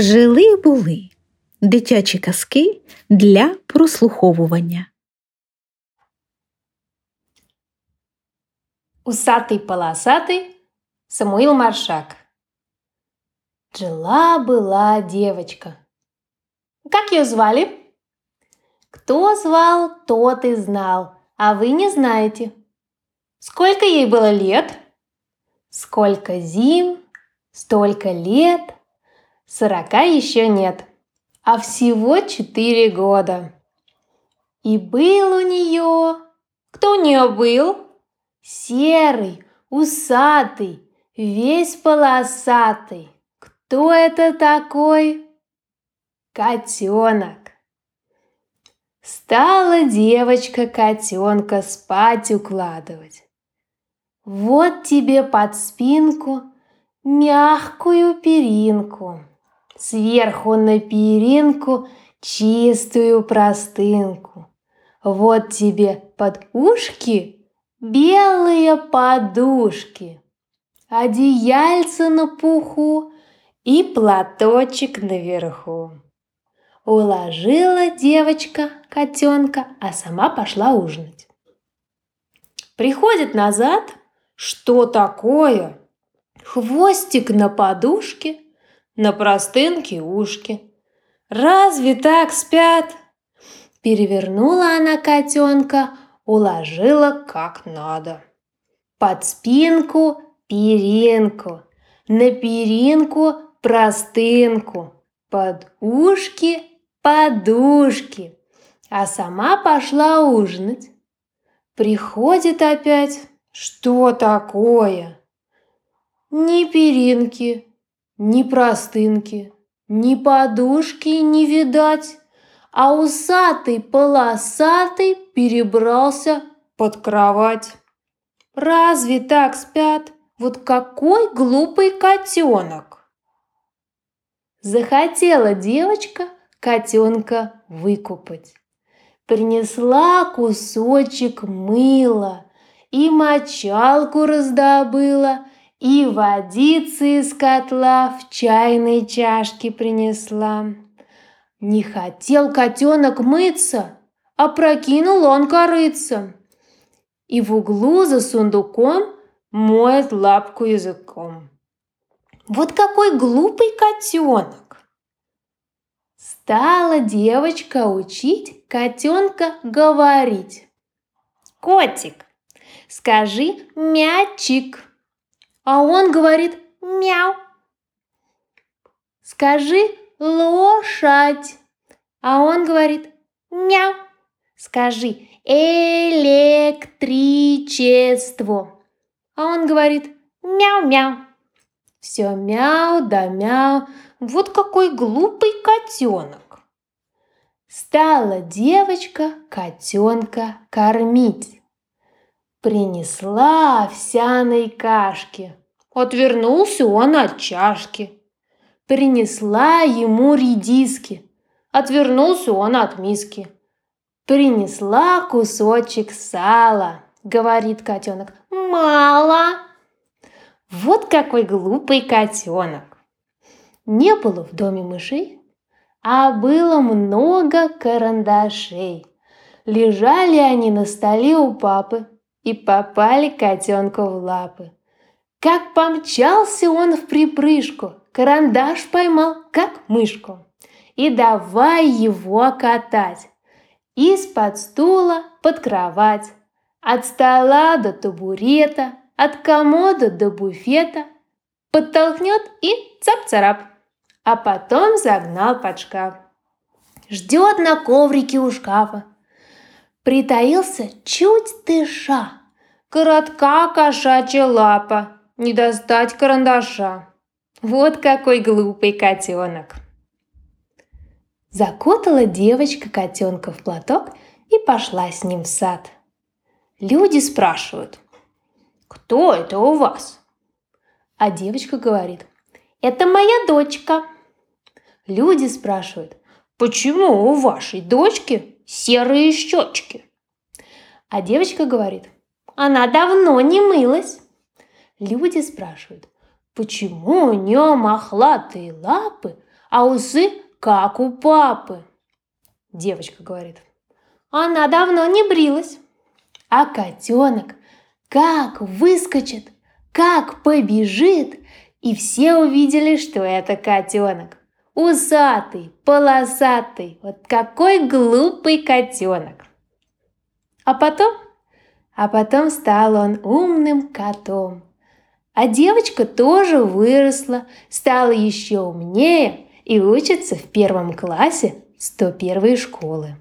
Жили були дитячі казки для прослуховування. Усатый полосатый Самуил Маршак. Жила-была девочка. Как ее звали? Кто звал, тот и знал, а вы не знаете. Сколько ей было лет? Сколько зим, столько лет – Сорока еще нет, а всего четыре года. И был у нее... Кто у нее был? Серый, усатый, весь полосатый. Кто это такой? Котенок. Стала девочка котенка спать укладывать. Вот тебе под спинку мягкую перинку сверху на перинку чистую простынку. Вот тебе под ушки белые подушки, одеяльце на пуху и платочек наверху. Уложила девочка котенка, а сама пошла ужинать. Приходит назад, что такое? Хвостик на подушке – на простынке ушки. Разве так спят? Перевернула она котенка, уложила как надо. Под спинку перинку, на перинку простынку, под ушки подушки. А сама пошла ужинать. Приходит опять. Что такое? Ни перинки, ни простынки, ни подушки не видать, а усатый полосатый перебрался под кровать. Разве так спят? Вот какой глупый котенок! Захотела девочка котенка выкупать. Принесла кусочек мыла и мочалку раздобыла – и водицы из котла в чайной чашке принесла. Не хотел котенок мыться, а прокинул он корыться. И в углу за сундуком моет лапку языком. Вот какой глупый котенок! Стала девочка учить котенка говорить. Котик, скажи мячик. А он говорит мяу. Скажи лошадь. А он говорит мяу. Скажи электричество. А он говорит мяу-мяу. Все мяу да мяу. Вот какой глупый котенок. Стала девочка котенка кормить принесла овсяной кашки. Отвернулся он от чашки. Принесла ему редиски. Отвернулся он от миски. Принесла кусочек сала, говорит котенок. Мало. Вот какой глупый котенок. Не было в доме мышей, а было много карандашей. Лежали они на столе у папы, и попали котенку в лапы. Как помчался он в припрыжку, карандаш поймал, как мышку. И давай его катать. Из-под стула под кровать, от стола до табурета, от комода до буфета. Подтолкнет и цап-царап, а потом загнал под шкаф. Ждет на коврике у шкафа, притаился чуть дыша. Коротка кошачья лапа, не достать карандаша. Вот какой глупый котенок. Закутала девочка котенка в платок и пошла с ним в сад. Люди спрашивают, кто это у вас? А девочка говорит, это моя дочка. Люди спрашивают, почему у вашей дочки серые щечки. А девочка говорит, она давно не мылась. Люди спрашивают, почему у нее мохлатые лапы, а усы как у папы. Девочка говорит, она давно не брилась. А котенок как выскочит, как побежит, и все увидели, что это котенок. Усатый, полосатый, вот какой глупый котенок. А потом, а потом стал он умным котом. А девочка тоже выросла, стала еще умнее и учится в первом классе 101 школы.